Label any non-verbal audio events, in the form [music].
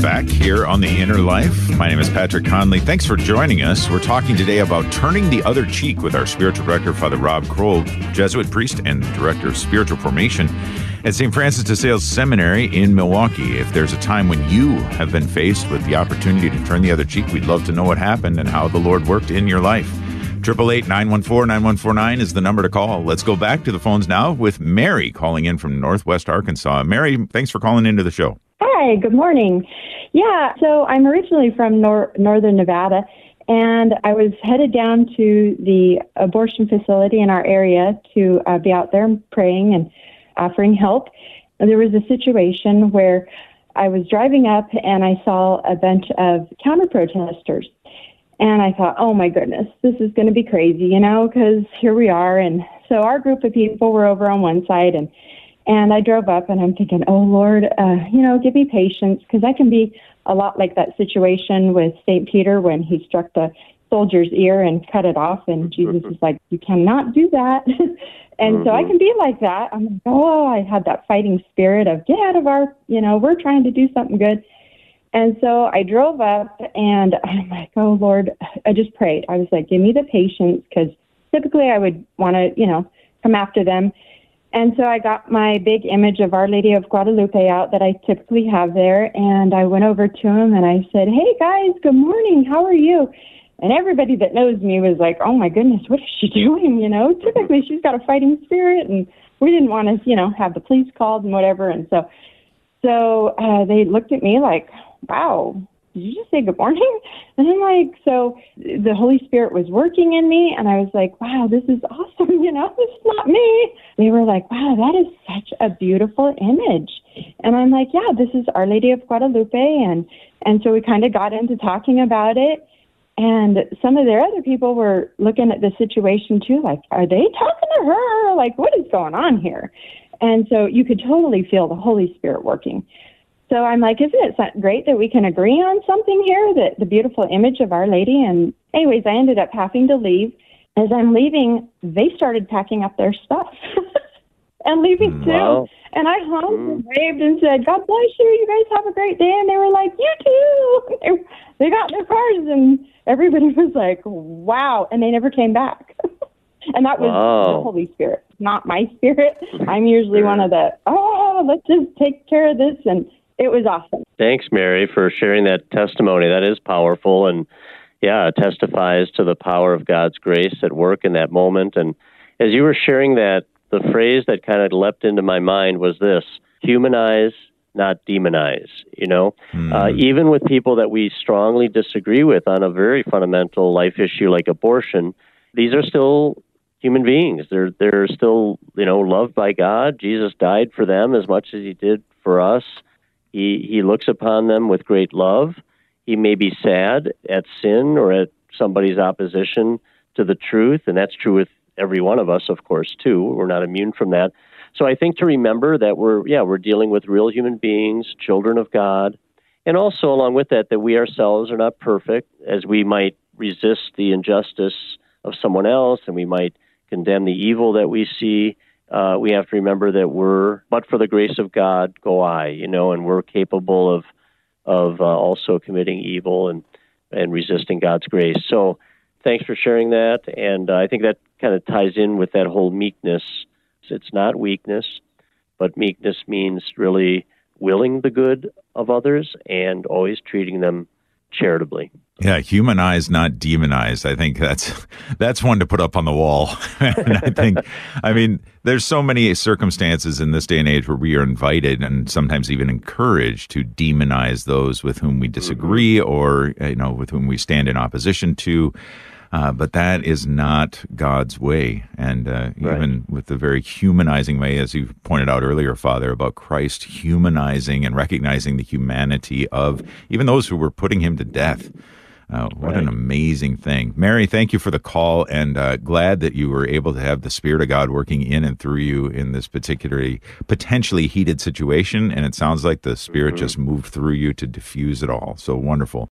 back here on The Inner Life. My name is Patrick Conley. Thanks for joining us. We're talking today about turning the other cheek with our spiritual director, Father Rob Groll, Jesuit priest and director of spiritual formation at St. Francis de Sales Seminary in Milwaukee. If there's a time when you have been faced with the opportunity to turn the other cheek, we'd love to know what happened and how the Lord worked in your life. 888-914-9149 is the number to call. Let's go back to the phones now with Mary calling in from Northwest Arkansas. Mary, thanks for calling into the show. Hi, good morning. Yeah, so I'm originally from nor- northern Nevada, and I was headed down to the abortion facility in our area to uh, be out there praying and offering help. And there was a situation where I was driving up and I saw a bunch of counter protesters. And I thought, oh my goodness, this is going to be crazy, you know, because here we are. And so our group of people were over on one side, and and I drove up, and I'm thinking, oh Lord, uh, you know, give me patience, because I can be a lot like that situation with Saint Peter when he struck the soldier's ear and cut it off, and Jesus is like, you cannot do that. [laughs] And mm-hmm. so I mm-hmm. can be like that. I'm like, oh, I had that fighting spirit of get out of our, you know, we're trying to do something good. And so I drove up and I'm like, oh, Lord, I just prayed. I was like, give me the patience because typically I would want to, you know, come after them. And so I got my big image of Our Lady of Guadalupe out that I typically have there. And I went over to him and I said, hey, guys, good morning. How are you? And everybody that knows me was like, oh my goodness, what is she [laughs] doing? You know, typically she's got a fighting spirit. And we didn't want to, you know, have the police called and whatever. And so, so uh, they looked at me like, wow, did you just say good morning? [laughs] And I'm like, so the Holy Spirit was working in me, and I was like, wow, this is awesome. [laughs] You know, this is not me. They were like, wow, that is such a beautiful image. And I'm like, yeah, this is Our Lady of Guadalupe, and and so we kind of got into talking about it. And some of their other people were looking at the situation too, like, are they talking to her? Like, what is going on here? And so you could totally feel the Holy Spirit working. So I'm like, isn't it great that we can agree on something here, that the beautiful image of Our Lady? And anyways, I ended up having to leave. As I'm leaving, they started packing up their stuff [laughs] and leaving too. Wow. And I hung mm. and waved and said, God bless you. You guys have a great day. And they were like, you too. [laughs] They, they got in their cars and everybody was like, wow. And they never came back. [laughs] and that was wow. the Holy Spirit, not my spirit. I'm usually one of the, oh, let's just take care of this. And it was awesome. Thanks, Mary, for sharing that testimony. That is powerful. And yeah, it testifies to the power of God's grace at work in that moment. And as you were sharing that, the phrase that kind of leapt into my mind was this humanize, not demonize. You know, mm. uh, even with people that we strongly disagree with on a very fundamental life issue like abortion, these are still human beings. They're they're still you know loved by God. Jesus died for them as much as He did for us. He, he looks upon them with great love. He may be sad at sin or at somebody's opposition to the truth, and that's true with every one of us, of course, too. We're not immune from that. So I think to remember that we're, yeah, we're dealing with real human beings, children of God, and also along with that, that we ourselves are not perfect, as we might resist the injustice of someone else, and we might condemn the evil that we see uh, we have to remember that we're, but for the grace of God, go I, you know, and we're capable of of uh, also committing evil and and resisting God's grace. So, thanks for sharing that, and uh, I think that kind of ties in with that whole meekness. It's not weakness, but meekness means really willing the good of others and always treating them charitably. Yeah, humanize, not demonize. I think that's [laughs] that's one to put up on the wall. [laughs] and I think, I mean, there's so many circumstances in this day and age where we are invited and sometimes even encouraged to demonize those with whom we disagree mm-hmm. or you know with whom we stand in opposition to. Uh, but that is not God's way. And uh, right. even with the very humanizing way, as you pointed out earlier, Father, about Christ humanizing and recognizing the humanity of even those who were putting him to death. Uh, what right. an amazing thing. Mary, thank you for the call and uh, glad that you were able to have the Spirit of God working in and through you in this particularly potentially heated situation. And it sounds like the Spirit mm-hmm. just moved through you to diffuse it all. So wonderful.